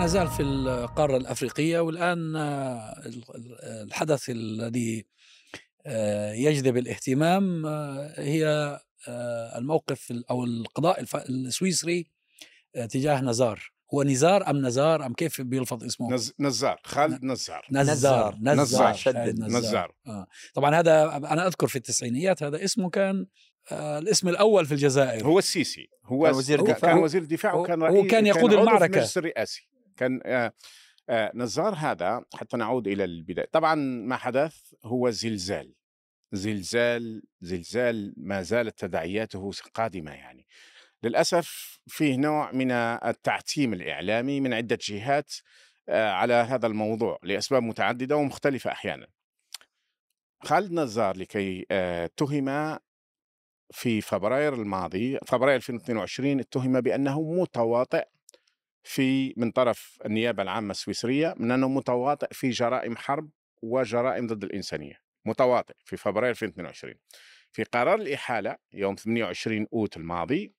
ما نزال في القارة الأفريقية والآن آه، الحدث الذي آه، يجذب الاهتمام آه، هي الموقف أو القضاء السويسري تجاه نزار هو نزار أم نزار أم كيف بيلفظ اسمه نز... نزار خالد نزار نزار نزار نزار, شدد. نزار. نزار. آه. طبعا هذا أنا أذكر في التسعينيات هذا اسمه كان آه الاسم الأول في الجزائر هو السيسي هو كان وزير الدفاع كان وزير الدفاع وكان رئيس هو كان يقود كان المعركة الرئاسي كان آه آه نزار هذا حتى نعود إلى البداية. طبعا ما حدث هو زلزال زلزال زلزال ما زالت تداعياته قادمة يعني. للأسف فيه نوع من التعتيم الإعلامي من عدة جهات آه، على هذا الموضوع لأسباب متعددة ومختلفة أحيانا. خالد نزار لكي اتهم في فبراير الماضي فبراير 2022 اتهم بأنه متواطئ في من طرف النيابة العامة السويسرية من أنه متواطئ في جرائم حرب وجرائم ضد الإنسانية متواطئ في فبراير 2022 في قرار الإحالة يوم 28 أوت الماضي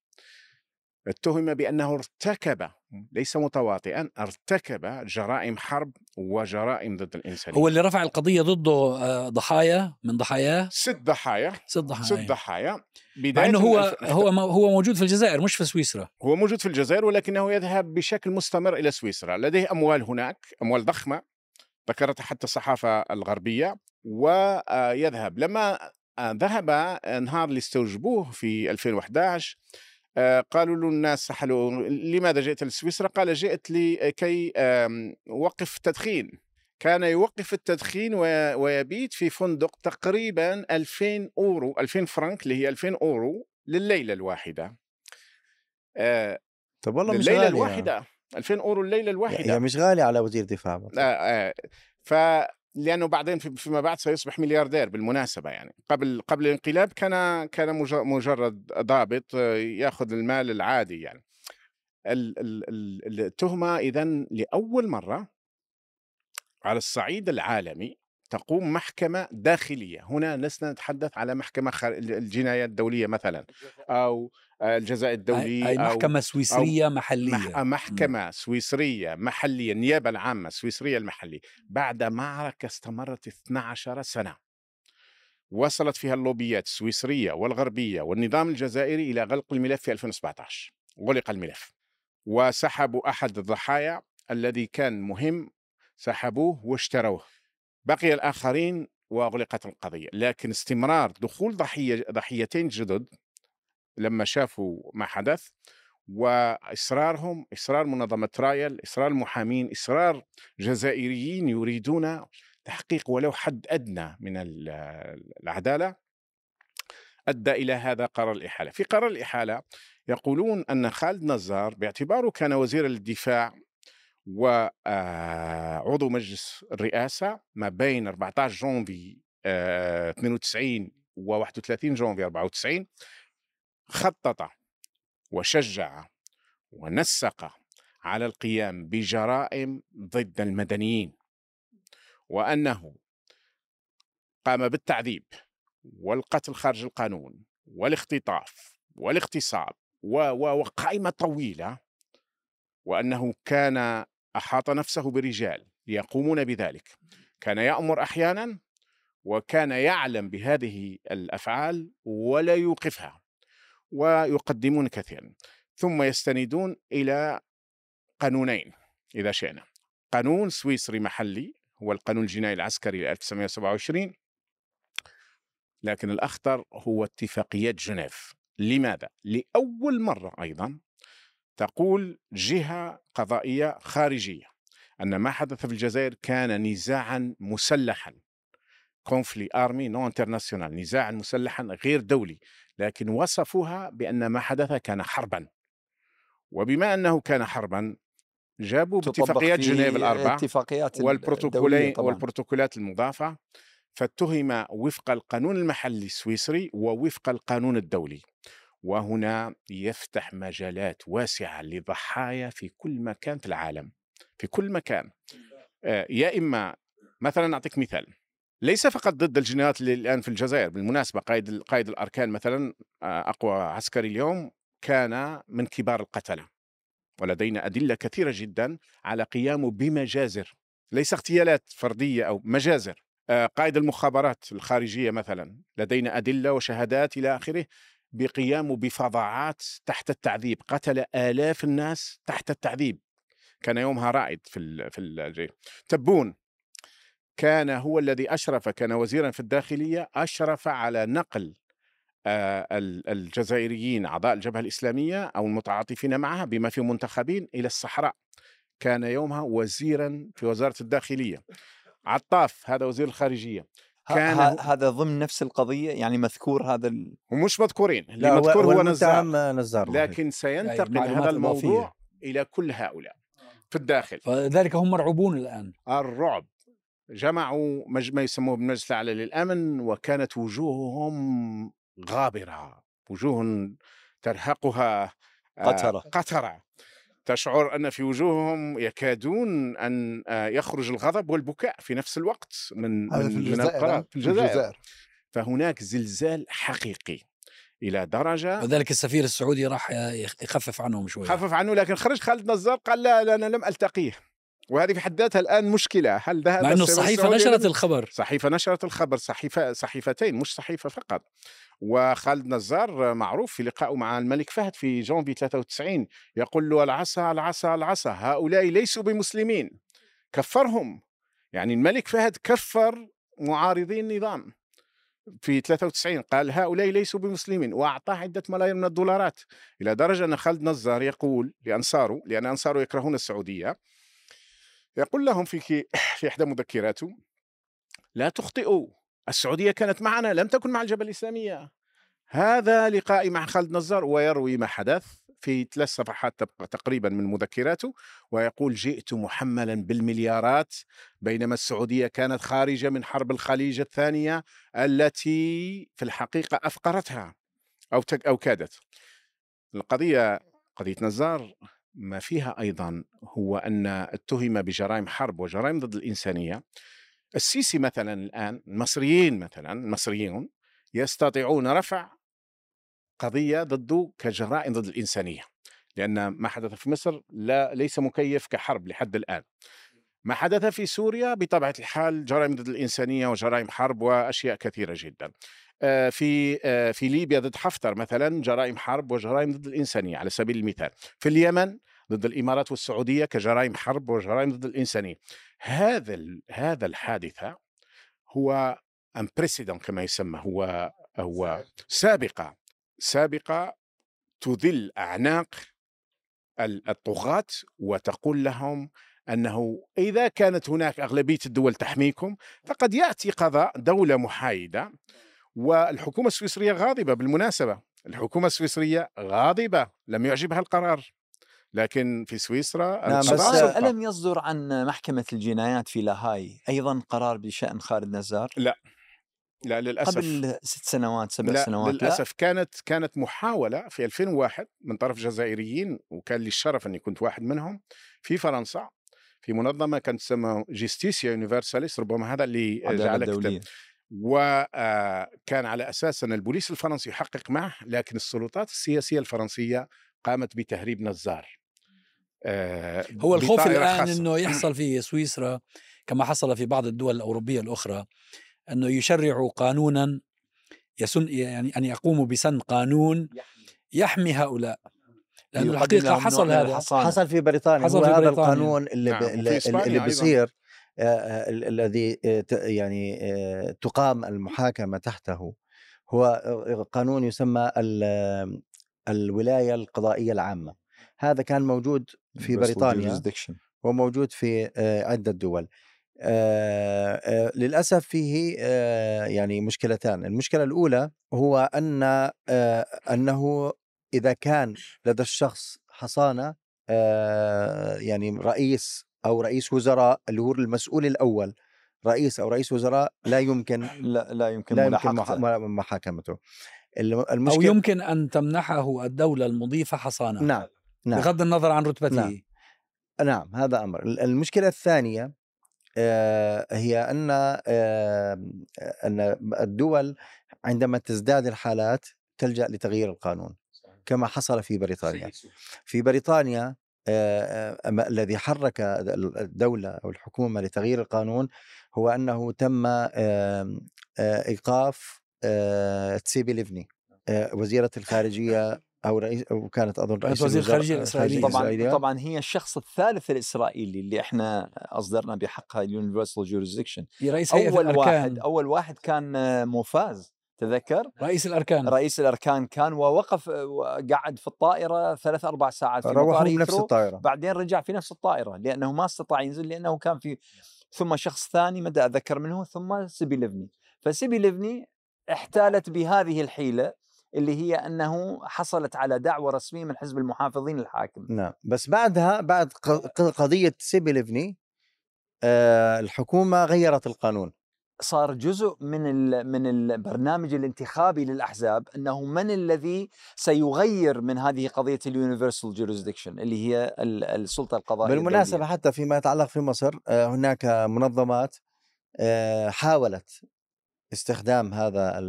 اتهم بأنه ارتكب ليس متواطئا ارتكب جرائم حرب وجرائم ضد الإنسانية. هو اللي رفع القضية ضده آه، ضحايا من ضحاياه ست ضحايا ست ضحايا. ست ضحايا. بداية إنه هو. هو هو موجود في الجزائر مش في سويسرا. هو موجود في الجزائر ولكنه يذهب بشكل مستمر إلى سويسرا. لديه أموال هناك أموال ضخمة ذكرتها حتى الصحافة الغربية ويذهب لما ذهب نهار اللي استوجبوه في 2011 آه، قالوا له الناس سحلوا لماذا جئت لسويسرا؟ قال جئت لكي أوقف التدخين. كان يوقف التدخين ويبيت في فندق تقريبا 2000 أورو 2000 فرنك اللي هي 2000 أورو لليلة الواحدة. آه، طب والله مش غالي الواحدة 2000 أورو الليلة الواحدة. هي مش غالية على وزير دفاع آه آه ف لأنه بعدين فيما بعد سيصبح ملياردير بالمناسبة يعني. قبل قبل الانقلاب كان كان مجرد ضابط آه، يأخذ المال العادي يعني. التهمة اذا لأول مرة على الصعيد العالمي تقوم محكمة داخلية. هنا لسنا نتحدث على محكمة الجنايات الدولية مثلا أو الجزاء الدولي أي محكمة سويسرية أو محلية. مح محكمة م. سويسرية محلية النيابة العامة السويسرية المحلية. بعد معركة استمرت 12 سنة. وصلت فيها اللوبيات السويسرية والغربية والنظام الجزائري إلى غلق الملف في 2017 غلق الملف. وسحبوا أحد الضحايا الذي كان مهم سحبوه واشتروه. بقي الآخرين وأغلقت القضية. لكن استمرار دخول ضحية ضحيتين جدد لما شافوا ما حدث وإصرارهم إصرار منظمة رايل إصرار المحامين إصرار جزائريين يريدون تحقيق ولو حد أدنى من العدالة أدى إلى هذا قرار الإحالة. في قرار الإحالة يقولون أن خالد نزار باعتباره كان وزير الدفاع وعضو مجلس الرئاسة ما بين 14 جونفي 92 و 31 جونفي 94 خطط وشجع ونسق على القيام بجرائم ضد المدنيين وأنه قام بالتعذيب والقتل خارج القانون والاختطاف والاغتصاب وقائمة طويلة وأنه كان أحاط نفسه برجال يقومون بذلك. كان يأمر أحيانا وكان يعلم بهذه الأفعال ولا يوقفها ويقدمون كثيرا. ثم يستندون إلى قانونين إذا شئنا. قانون سويسري محلي هو القانون الجنائي العسكري 1927 لكن الأخطر هو اتفاقيات جنيف. لماذا؟ لأول مرة أيضا تقول جهة قضائية خارجية أن ما حدث في الجزائر كان نزاعا مسلحا. conflit armé non international نزاعا مسلحا غير دولي لكن وصفوها بأن ما حدث كان حربا. وبما أنه كان حربا جابوا اتفاقيات جنيف الاربع اتفاقيات والبروتوكولين والبروتوكولات المضافة فاتهم وفق القانون المحلي السويسري ووفق القانون الدولي. وهنا يفتح مجالات واسعة لضحايا في كل مكان في العالم في كل مكان. آه، يا إما مثلا أعطيك مثال ليس فقط ضد الجنايات اللي الآن في الجزائر بالمناسبة قائد قائد الأركان مثلا آه، أقوى عسكري اليوم كان من كبار القتله ولدينا أدلة كثيرة جدا على قيامه بمجازر ليس اغتيالات فردية أو مجازر. آه، قائد المخابرات الخارجية مثلا لدينا أدلة وشهادات إلى آخره بقيامه بفظاعات تحت التعذيب قتل آلاف الناس تحت التعذيب. كان يومها رائد في في تبون كان هو الذي أشرف كان وزيرا في الداخلية أشرف على نقل آه، الجزائريين أعضاء الجبهة الإسلامية أو المتعاطفين معها بما فيهم منتخبين إلى الصحراء. كان يومها وزيرا في وزارة الداخلية. عطاف هذا وزير الخارجية. كان هذا ضمن نفس القضية يعني مذكور هذا ال... ومش مذكورين اللي مذكور هو, نزار. نزار لكن سينتقل هذا الموضوع. إلى كل هؤلاء في الداخل. فذلك هم مرعوبون الآن. الرعب. جمعوا ما يسموه بالمجلس الأعلى للأمن وكانت وجوههم غابرة وجوه ترهقها آه، قترة. قترة. تشعر أن في وجوههم يكادون أن آه، يخرج الغضب والبكاء في نفس الوقت من من, في الجزائر, من في الجزائر. الجزائر. فهناك زلزال حقيقي إلى درجة وذلك السفير السعودي راح يخفف عنهم شوي خفف عنه لكن خرج خالد نزار قال لا, لا أنا لم ألتقيه. وهذه في حد ذاتها الآن مشكلة. هل ذهب مع إنه الصحيفه نشرت الخبر. صحيفة نشرت الخبر. صحيفة صحيفتين مش صحيفة فقط. وخالد نزار معروف في لقائه مع الملك فهد في جونفي 93 يقول له العصا العصا العصا هؤلاء ليسوا بمسلمين. كفرهم. يعني الملك فهد كفر معارضي النظام في 93 قال هؤلاء ليسوا بمسلمين. وأعطاه عدة ملايين من الدولارات. إلى درجة أن خالد نزار يقول لأنصاره لأن أنصاره يكرهون السعودية يقول لهم في في إحدى مذكراته لا تخطئوا السعودية كانت معنا لم تكن مع الجبهه الإسلامية هذا لقائي مع خالد نزار ويروي ما حدث في ثلاث صفحات تقريبا من مذكراته ويقول جئت محملا بالمليارات بينما السعودية كانت خارجة من حرب الخليج الثانية التي في الحقيقة أفقرتها أو أو كادت. القضية قضية نزار ما فيها أيضا هو أن اتهم بجرائم حرب وجرائم ضد الإنسانية. السيسي مثلا الآن المصريين مثلا المصريون يستطيعون رفع قضية ضده كجرائم ضد الإنسانية لأن ما حدث في مصر لا ليس مكيف كحرب لحد الآن. ما حدث في سوريا بطبيعة الحال جرائم ضد الإنسانية وجرائم حرب وأشياء كثيرة جدا. في آه، في ليبيا ضد حفتر مثلا جرائم حرب وجرائم ضد الإنسانية على سبيل المثال. في اليمن ضد الإمارات والسعودية كجرائم حرب وجرائم ضد الإنسانية. هذا هذا الحادثه هو امبريسيدون كما يسمى هو هو سابقة سابقة تذل أعناق الطغاة وتقول لهم أنه إذا كانت هناك أغلبية الدول تحميكم فقد يأتي قضاء دولة محايدة. والحكومة السويسرية غاضبة بالمناسبة. الحكومة السويسرية غاضبة لم يعجبها القرار. لكن في سويسرا نعم بس ألم يصدر عن محكمة الجنايات في لاهاي؟ أيضا قرار بشأن خالد نزار؟ لا. لا للأسف. قبل ست سنوات سبع لا سنوات للأسف. لا. كانت كانت محاولة في 2001 من طرف جزائريين وكان لي الشرف أني كنت واحد منهم في فرنسا في منظمة كانت تسمى جيستيسيا يونيفرساليس ربما هذا اللي جعلك وكان على أساس أن البوليس الفرنسي يحقق معه لكن السلطات السياسية الفرنسية قامت بتهريب نزار. آه هو الخوف الآن إنه يحصل في سويسرا كما حصل في بعض الدول الأوروبية الأخرى أنه يشرعوا قانونا يسن يعني أن يقوموا بسن قانون يحمي هؤلاء. لأنه الحقيقة حصل هذا. حصل في بريطانيا. حصل هو في هذا بريطانيا. القانون اللي نعم. اللي, اللي بيصير الذي يعني تقام المحاكمة تحته. هو قانون يسمى الولاية القضائية العامة. هذا كان موجود في بريطانيا وموجود في عدة دول. آه آه للأسف فيه آه يعني مشكلتان، المشكلة الأولى هو أن آه أنه إذا كان لدى الشخص حصانة آه يعني رئيس أو رئيس وزراء اللي هو المسؤول الأول. رئيس أو رئيس وزراء لا يمكن لا لا يمكن, لا يمكن محاكمته. المشكلة أو يمكن أن تمنحه الدولة المضيفة حصانة. نعم نعم. بغض النظر عن رتبته. نعم. نعم هذا أمر. المشكلة الثانية آه، هي أن آه، أن الدول عندما تزداد الحالات تلجأ لتغيير القانون كما حصل في بريطانيا. في بريطانيا الذي حرك الدولة أو الحكومة لتغيير القانون هو أنه تم إيقاف تسيبي ليفني وزيرة الخارجية أو رئيس أو كانت أظن رئيس وزير الخارجية الإسرائيلية. طبعا طبعا هي الشخص الثالث الإسرائيلي اللي إحنا أصدرنا بحقها ال universal jurisdiction رئيس الأركان. واحد أول واحد كان موفاز. تذكر؟ رئيس الأركان. رئيس الأركان كان ووقف قعد في الطائرة ثلاث أربع ساعات في روحوا بنفس الطائرة. بعدين رجع في نفس الطائرة لأنه ما استطاع ينزل لأنه كان في ثم شخص ثاني مدى أتذكر منه ثم سيبي ليفني. فسيبي ليفني احتالت بهذه الحيلة اللي هي أنه حصلت على دعوة رسمية من حزب المحافظين الحاكم. نعم. بس بعدها بعد قضية سيبي ليفني آه الحكومة غيرت القانون. صار جزء من من البرنامج الانتخابي للأحزاب أنه من الذي سيغير من هذه قضية اليونيفرسال جوريسدكشن اللي هي السلطة القضائية بالمناسبة الدولية. حتى فيما يتعلق في مصر آه، هناك منظمات آه، حاولت استخدام هذا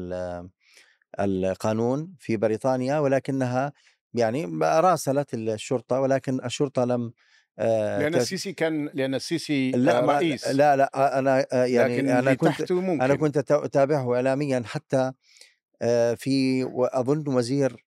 القانون في بريطانيا ولكنها يعني راسلت الشرطة ولكن الشرطة لم لأن السيسي كان لأن السيسي لا رئيس. لا لا أنا يعني أنا كنت ممكن. أنا كنت أتابعه اعلاميا حتى في أظن وزير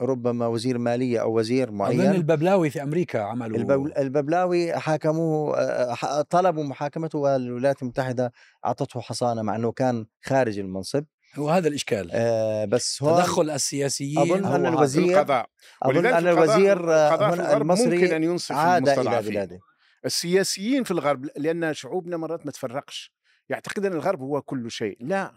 ربما وزير مالية أو وزير معين. اظن الببلاوي في أمريكا عملوا الببلاوي حاكموه طلبوا محاكمته والولايات المتحده أعطته حصانة مع إنه كان خارج المنصب. هو هذا الإشكال. آه بس هو تدخل السياسيين أظن أن الوزير القضاء. أظن أن الوزير المصري ممكن أن ينصف عاد إلى بلاده السياسيين في الغرب لأن شعوبنا مرات ما تفرقش. يعتقد أن الغرب هو كل شيء. لا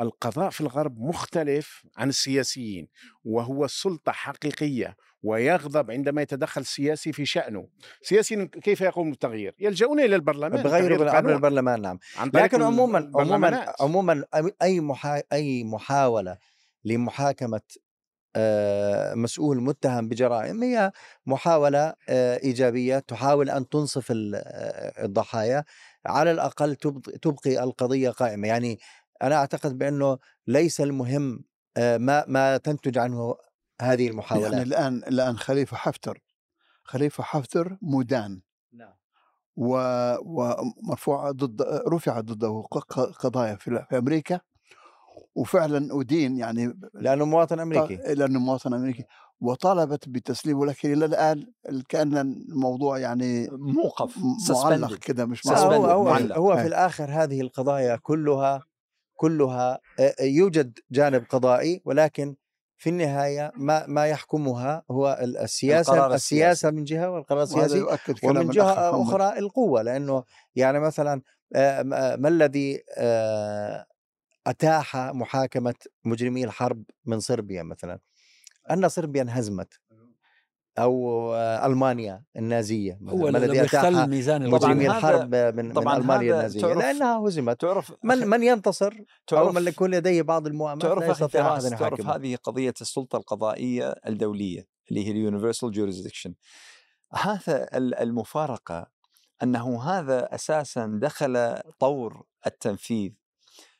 القضاء في الغرب مختلف عن السياسيين وهو السلطة حقيقية. ويغضب عندما يتدخل سياسي في شأنه. سياسي كيف يقوم بالتغيير؟ يلجؤون إلى البرلمان بغير عبر البرلمان نعم. لكن عموما عموما عموما أي محا... أي محاولة لمحاكمة آه، مسؤول متهم بجرائم هي محاولة آه، إيجابية تحاول أن تنصف آه، الضحايا. على الأقل تبقي القضية قائمة. يعني أنا أعتقد بأنه ليس المهم ما ما تنتج عنه هذه يعني المحاولات. يعني الآن الآن خليفة حفتر خليفة حفتر مدان نعم. ومرفوع ضد رفع ضده قضايا في أمريكا وفعلا أدين يعني لأنه مواطن أمريكي. لأنه مواطن أمريكي وطالبت بتسليمه لكن إلى الآن كان الموضوع يعني موقف معلق كده مش هو, هو, هو في الآخر هذه القضايا كلها كلها يوجد جانب قضائي ولكن في النهاية ما ما يحكمها هو السياسة السياسة من جهة والقرار السياسي ومن جهة أخرى القوة لأنه يعني مثلا ما الذي أتاح محاكمة مجرمي الحرب من صربيا مثلا؟ أن صربيا انهزمت أو ألمانيا النازية هو الذي يختل ميزان مجرمي الحرب من, طبعاً من المانيا النازية لأنها هزمت. تعرف من, من ينتصر تعرف أو من يكون لديه بعض المؤامرات تعرف يستطيع احد تعرف هذه قضية السلطة القضائية الدولية اللي هي ال universal jurisdiction هذا المفارقة أنه هذا أساسا دخل طور التنفيذ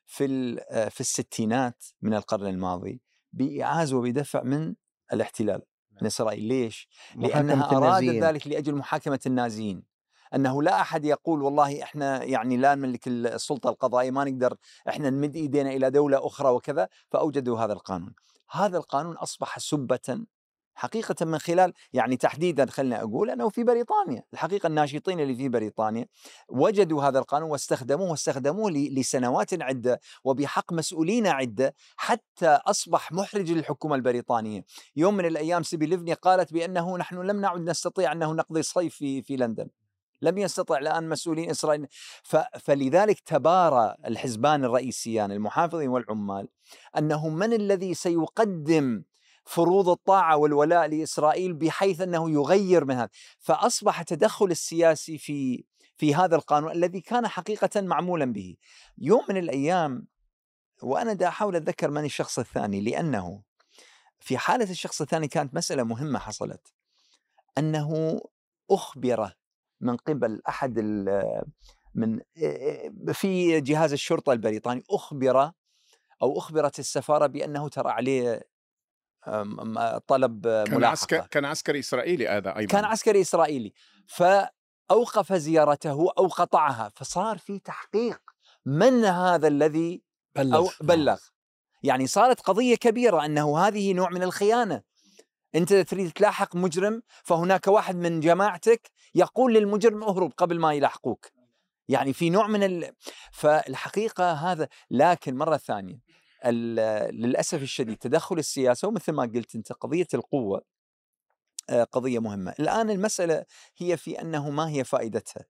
في في الستينات من القرن الماضي بايعاز وبدفع من الاحتلال. من إسرائيل ليش؟ لأنها أرادت ذلك لأجل محاكمة النازيين أنه لا أحد يقول والله إحنا يعني لا نملك السلطة القضائية ما نقدر إحنا نمد إيدينا إلى دولة أخرى وكذا فأوجدوا هذا القانون. هذا القانون أصبح سبة حقيقة من خلال يعني تحديدا خلنا أقول أنه في بريطانيا الحقيقة الناشطين اللي في بريطانيا وجدوا هذا القانون واستخدموه واستخدموه لسنوات عدة وبحق مسؤولين عدة حتى أصبح محرج للحكومة البريطانية. يوم من الأيام سيبي ليفني قالت بأنه نحن لم نعد نستطيع أنه نقضي الصيف في, في لندن. لم يستطع الآن مسؤولين إسرائيل. فلذلك تبارى الحزبان الرئيسيان المحافظين والعمال أنه من الذي سيقدم فروض الطاعة والولاء لإسرائيل بحيث أنه يغير من هذا. فأصبح التدخل السياسي في في هذا القانون الذي كان حقيقة معمولا به. يوم من الأيام وأنا دا أحاول أتذكر من الشخص الثاني لأنه في حالة الشخص الثاني كانت مسألة مهمة حصلت. أنه أخبر من قبل أحد من في جهاز الشرطة البريطاني أخبر أو أخبرت السفارة بأنه ترى عليه طلب كان عسكر كان عسكري إسرائيلي هذا أيضا. كان عسكري إسرائيلي. فأوقف زيارته أو قطعها. فصار في تحقيق من هذا الذي بلغ أو بلغ. يعني صارت قضية كبيرة أنه هذه نوع من الخيانة. أنت تريد تلاحق مجرم فهناك واحد من جماعتك يقول للمجرم اهرب قبل ما يلاحقوك. يعني في نوع من ال... فالحقيقة هذا لكن مرة ثانية للأسف الشديد تدخل السياسة ومثل ما قلت أنت قضية القوة آه، قضية مهمة، الآن المسألة هي في أنه ما هي فائدتها؟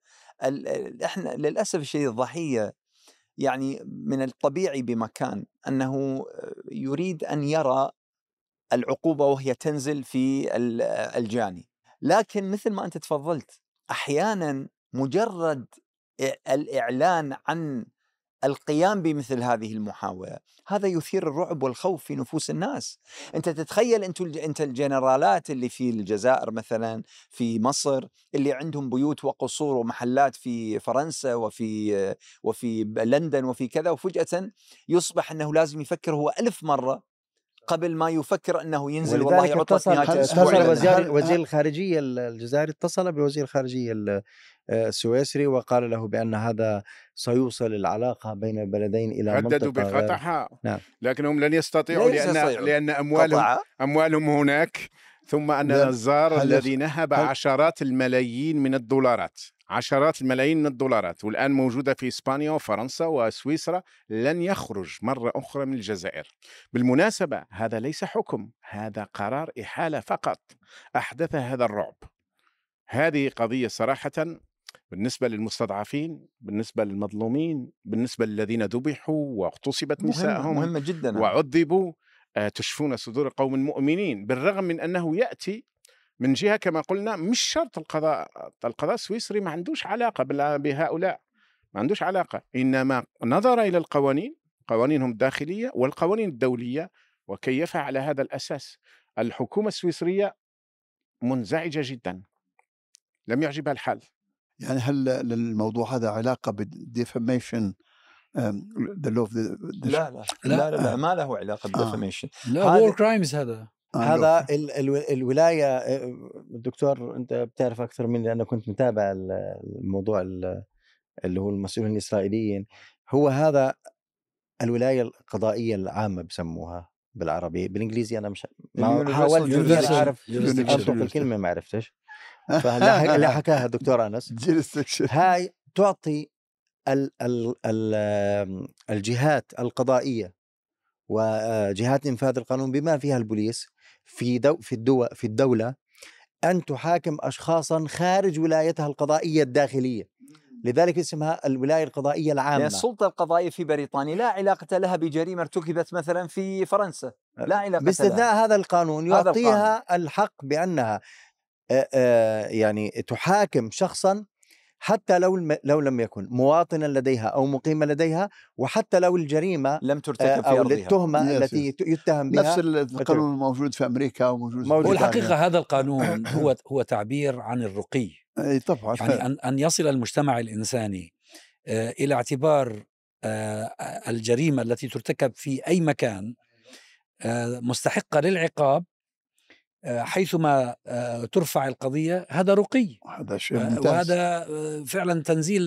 إحنا للأسف الشديد الضحية يعني من الطبيعي بمكان أنه يريد أن يرى العقوبة وهي تنزل في الجاني، لكن مثل ما أنت تفضلت أحيانا مجرد الإعلان عن القيام بمثل هذه المحاولة. هذا يثير الرعب والخوف في نفوس الناس. أنت تتخيل أنت الجنرالات اللي في الجزائر مثلا في مصر اللي عندهم بيوت وقصور ومحلات في فرنسا وفي وفي لندن وفي كذا وفجأة يصبح إنه لازم يفكر هو ألف مرة قبل ما يفكر أنه ينزل والله عطله نهايه اتصل وزير وزير الخارجية الجزائري اتصل بوزير الخارجية السويسري وقال له بأن هذا سيوصل العلاقة بين البلدين إلى هددوا بقطعها نعم. لكنهم لن يستطيعوا لأن لأن أموالهم أموالهم هناك ثم أن نزار الذي نهب عشرات الملايين من الدولارات. عشرات الملايين من الدولارات والآن موجودة في إسبانيا وفرنسا وسويسرا لن يخرج مرة أخرى من الجزائر. بالمناسبة هذا ليس حكم هذا قرار إحالة فقط. أحدث هذا الرعب. هذه قضية صراحة بالنسبة للمستضعفين بالنسبة للمظلومين بالنسبة للذين ذبحوا واغتصبت نسائهم مهمة جدا. وعذبوا آه، تشفون صدور قوم مؤمنين بالرغم من أنه يأتي من جهة كما قلنا مش شرط القضاء القضاء السويسري ما عندوش علاقة بهؤلاء ما عندوش علاقة. إنما نظر إلى القوانين قوانينهم الداخلية والقوانين الدولية وكيفها على هذا الأساس. الحكومة السويسرية منزعجة جدا. لم يعجبها الحال يعني هل للموضوع هذا علاقة بال defamation the law لا لا لا, لا, لا ما له علاقة بال defamation آه. لا war crimes هذا. آه، هذا الولاية الدكتور أنت بتعرف أكثر مني لأنه كنت متابع الموضوع اللي هو المسؤولين الإسرائيليين. هو هذا الولاية القضائية العامة بسموها بالعربي. بالإنجليزي أنا مش ما حاولت أعرف انطق الكلمة ما عرفتش. فاللي حكاها الدكتور أنس. هاي تعطي ال ال ال الجهات القضائية وجهات إنفاذ القانون بما فيها البوليس في دو في الدو في الدولة أن تحاكم أشخاصا خارج ولايتها القضائية الداخلية. لذلك اسمها الولاية القضائية العامة. يعني السلطة القضائية في بريطانيا. لا علاقة لها بجريمة ارتكبت مثلا في فرنسا. لا علاقة باستثناء لها. هذا القانون. يعطيها القانون. الحق بأنها يعني تحاكم شخصا حتى لو لو لم يكن مواطنا لديها أو مقيما لديها وحتى لو الجريمة لم ترتكب في أو أرضها. التهمه التي يتهم بها نفس القانون الموجود في أمريكا وموجود في والحقيقة هذا القانون هو هو تعبير عن الرقي. إي طبعا. يعني أن أن يصل المجتمع الإنساني إلى اعتبار الجريمة التي ترتكب في أي مكان مستحقة للعقاب آه، حيثما آه، ترفع القضية هذا رقي. هذا شيء آه، ممتاز. وهذا فعلا تنزيل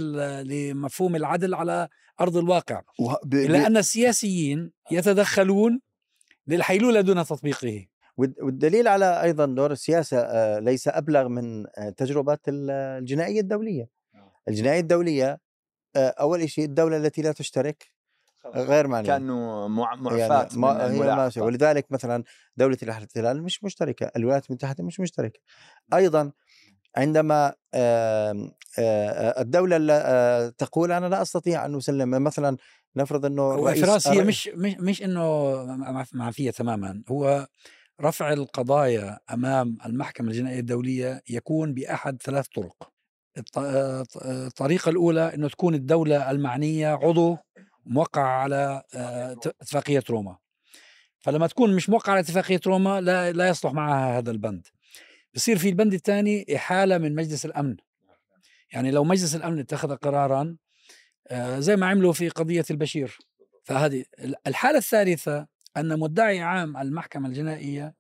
لمفهوم العدل على أرض الواقع. ب... إلا أن السياسيين يتدخلون للحيلولة دون تطبيقه. والدليل على أيضا دور السياسة ليس أبلغ من تجربة الجنائية الدولية. الجنائية الدولية أول شيء الدولة التي لا تشترك غير معنوي كأنه معفاة يعني ما هي ماشية ولذلك مثلا دولة الاحتلال مش مشتركة الولايات المتحدة مش مشتركة. أيضا عندما الدولة تقول أنا لا أستطيع أن أسلم. مثلا نفرض أنه فراس هي مش مش مش أنه معفية تماما. هو رفع القضايا أمام المحكمة الجنائية الدولية يكون بأحد ثلاث طرق. الطريقة الأولى أنه تكون الدولة المعنية عضو موقع على آه، اتفاقية روما. فلما تكون مش موقع على اتفاقية روما لا لا يصلح معها هذا البند. بصير في البند الثاني إحالة من مجلس الأمن. يعني لو مجلس الأمن اتخذ قرارا آه، زي ما عملوا في قضية البشير. فهذه الحالة الثالثة أن مدعي عام المحكمة الجنائية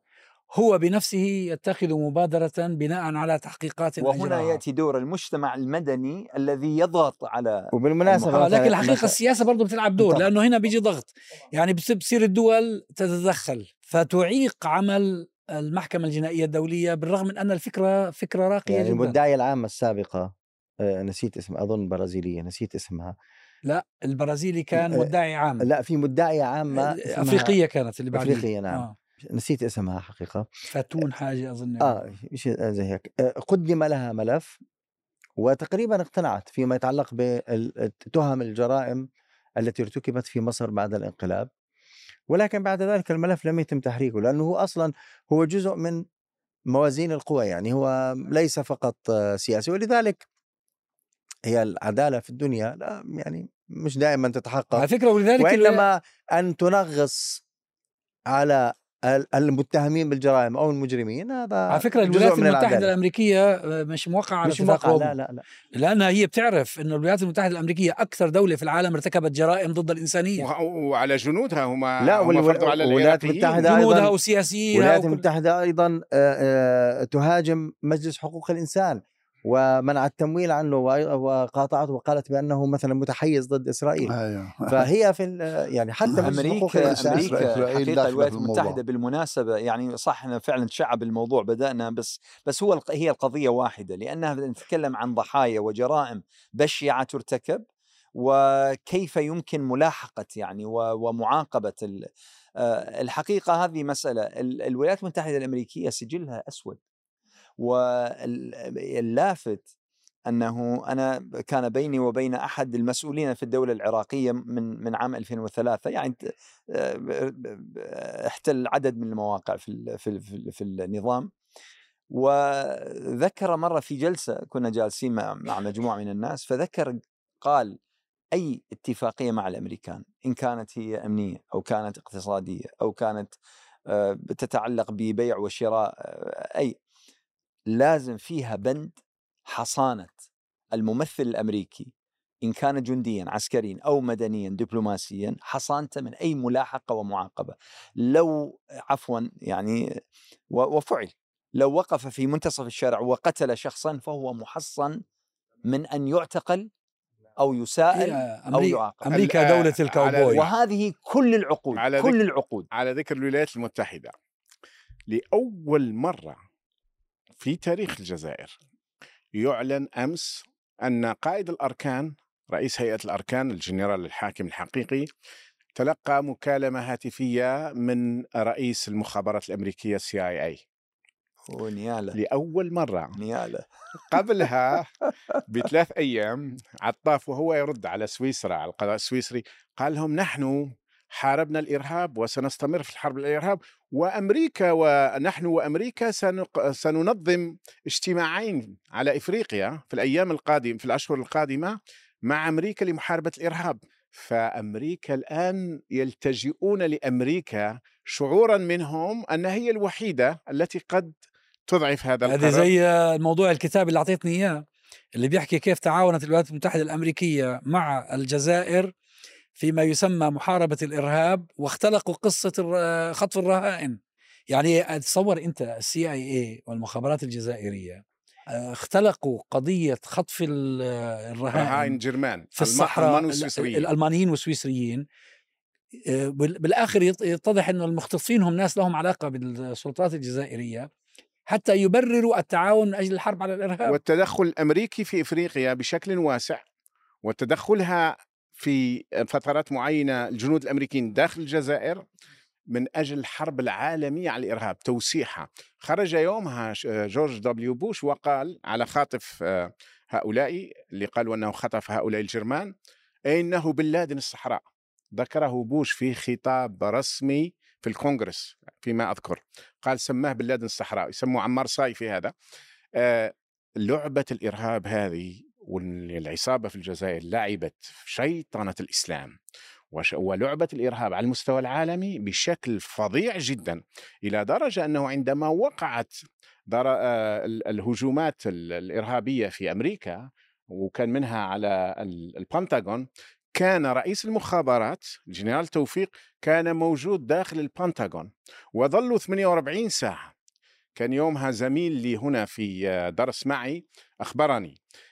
هو بنفسه يتخذ مبادرة بناء على تحقيقات وهنا أجراها. يأتي دور المجتمع المدني الذي يضغط على وبالمناسبة آه لكن الحقيقة السياسة برضه بتلعب دور طبعا. لأنه هنا بيجي ضغط يعني بتصير الدول تتدخل فتعيق عمل المحكمة الجنائية الدولية بالرغم من أن الفكرة فكرة راقية يعني جدا المدعية العامة السابقة آه، نسيت اسمها أظن برازيلية نسيت اسمها لا البرازيلي كان مدعي عام لا في مدعية عامة أفريقية كانت اللي بعدين أفريقية نعم آه. نسيت اسمها حقيقة. فاتون حاجة أظن آه شيء زي هيك. آه، قدم لها ملف وتقريبا اقتنعت فيما يتعلق بتهم الجرائم التي ارتكبت في مصر بعد الانقلاب. ولكن بعد ذلك الملف لم يتم تحريكه لأنه هو أصلا هو جزء من موازين القوى يعني. هو ليس فقط سياسي ولذلك هي العدالة في الدنيا لا يعني مش دائما تتحقق على فكرة ولذلك وإنما أن تنغص على المتهمين بالجرائم أو المجرمين هذا على فكرة الولايات المتحدة الأمريكية آه، مش موقعة على مش موقعة لا لا لا. لأنها هي بتعرف انه الولايات المتحدة الأمريكية أكثر دولة في العالم ارتكبت جرائم ضد الإنسانية. وعلى جنودها هم لا والولايات المتحدة جنودها وسياسيين الولايات المتحدة أيضا آه، آه، تهاجم مجلس حقوق الإنسان. ومنعت التمويل عنه وقاطعته وقالت بأنه مثلا متحيز ضد إسرائيل. أيوه. فهي في يعني حتى أمريكا أمريكا حقيقة الولايات المتحدة بالمناسبة يعني صح إحنا فعلا شعب الموضوع بدأنا بس بس هو هي القضية واحدة لأنها نتكلم عن ضحايا وجرائم بشعة ترتكب وكيف يمكن ملاحقة يعني ومعاقبة آه، الحقيقة هذه مسألة. الولايات المتحدة الأمريكية سجلها أسود. واللافت أنه أنا كان بيني وبين أحد المسؤولين في الدولة العراقية من من عام 2003 يعني احتل عدد من المواقع في في في النظام. وذكر مرة في جلسة كنا جالسين مع مجموعة من الناس فذكر قال أي اتفاقية مع الأمريكان إن كانت هي أمنية أو كانت اقتصادية أو كانت تتعلق ببيع وشراء أي لازم فيها بند حصانة الممثل الأمريكي إن كان جنديا عسكريا أو مدنيا دبلوماسيا حصانته من أي ملاحقة ومعاقبة. لو عفوا يعني وفعل. لو وقف في منتصف الشارع وقتل شخصا فهو محصن من أن يعتقل أو يساءل أو يعاقب. أمريكا دولة الكاوبوي. وهذه كل العقود على كل العقود. على ذكر الولايات المتحدة. لأول مرة في تاريخ الجزائر. يعلن أمس أن قائد الأركان رئيس هيئة الأركان الجنرال الحاكم الحقيقي تلقى مكالمة هاتفية من رئيس المخابرات الأمريكية CIA ونيالة. لأول مرة. نياله قبلها بثلاث أيام عطاف وهو يرد على سويسرا على القضاء السويسري قال لهم نحن حاربنا الإرهاب وسنستمر في الحرب الإرهاب وأمريكا ونحن وأمريكا سننظم اجتماعين على إفريقيا في الأيام القادمه في الأشهر القادمة مع أمريكا لمحاربة الإرهاب. فأمريكا الآن يلتجئون لأمريكا شعورا منهم انها هي الوحيدة التي قد تضعف هذا القرار. هذه زي موضوع الكتاب اللي أعطيتني إياه اللي بيحكي كيف تعاونت الولايات المتحدة الأمريكية مع الجزائر فيما يسمى محاربة الإرهاب واختلقوا قصة خطف الرهائن. يعني تصور أنت السي آي اي والمخابرات الجزائرية آه، اختلقوا قضية خطف الرهائن رهائن جرمان في الصحراء الألمانيين والسويسريين آه، بالآخر يتضح أن المختطفين هم ناس لهم علاقة بالسلطات الجزائرية حتى يبرروا التعاون من أجل الحرب على الإرهاب. والتدخل الأمريكي في إفريقيا بشكل واسع وتدخلها في فترات معينة الجنود الأمريكيين داخل الجزائر من أجل الحرب العالمية على الإرهاب توسيعها. خرج يومها جورج دبليو بوش وقال على خاطف آه، هؤلاء اللي قالوا أنه خطف هؤلاء الجرمان إنه بن لادن الصحراء. ذكره بوش في خطاب رسمي في الكونغرس فيما أذكر. قال سماه بن لادن الصحراء. يسموه عمار صايفي هذا. آه، لعبة الإرهاب هذه والعصابة في الجزائر لعبت شيطنة الإسلام ولعبة الإرهاب على المستوى العالمي بشكل فظيع جدا إلى درجة أنه عندما وقعت آه، الهجومات الإرهابية في أمريكا وكان منها على البنتاغون كان رئيس المخابرات الجنرال توفيق كان موجود داخل البنتاغون وظلوا 48 ساعة. كان يومها زميل لي هنا في درس معي أخبرني آه،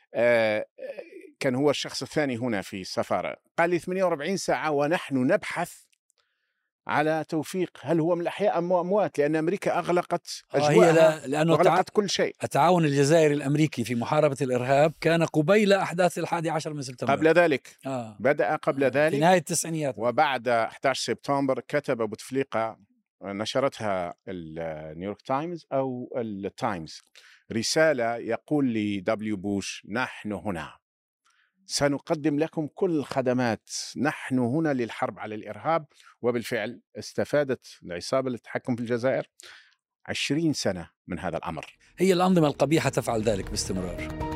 كان هو الشخص الثاني هنا في السفارة. قال لي 48 ساعة ونحن نبحث على توفيق. هل هو من الأحياء أم أموات لأن أمريكا أغلقت أجواءها هي لأنه أغلقت كل شيء. التعاون الجزائري الأمريكي في محاربة الإرهاب كان قبيل أحداث الحادي عشر من سبتمبر. قبل ذلك. آه. بدأ قبل آه. ذلك في نهاية التسعينيات. وبعد 11 سبتمبر كتب بوتفليقة نشرتها النيويورك تايمز أو التايمز رسالة يقول ل W بوش نحن هنا. سنقدم لكم كل الخدمات. نحن هنا للحرب على الإرهاب وبالفعل استفادت العصابة للتحكم في الجزائر عشرين سنة من هذا الأمر. هي الأنظمة القبيحة تفعل ذلك باستمرار.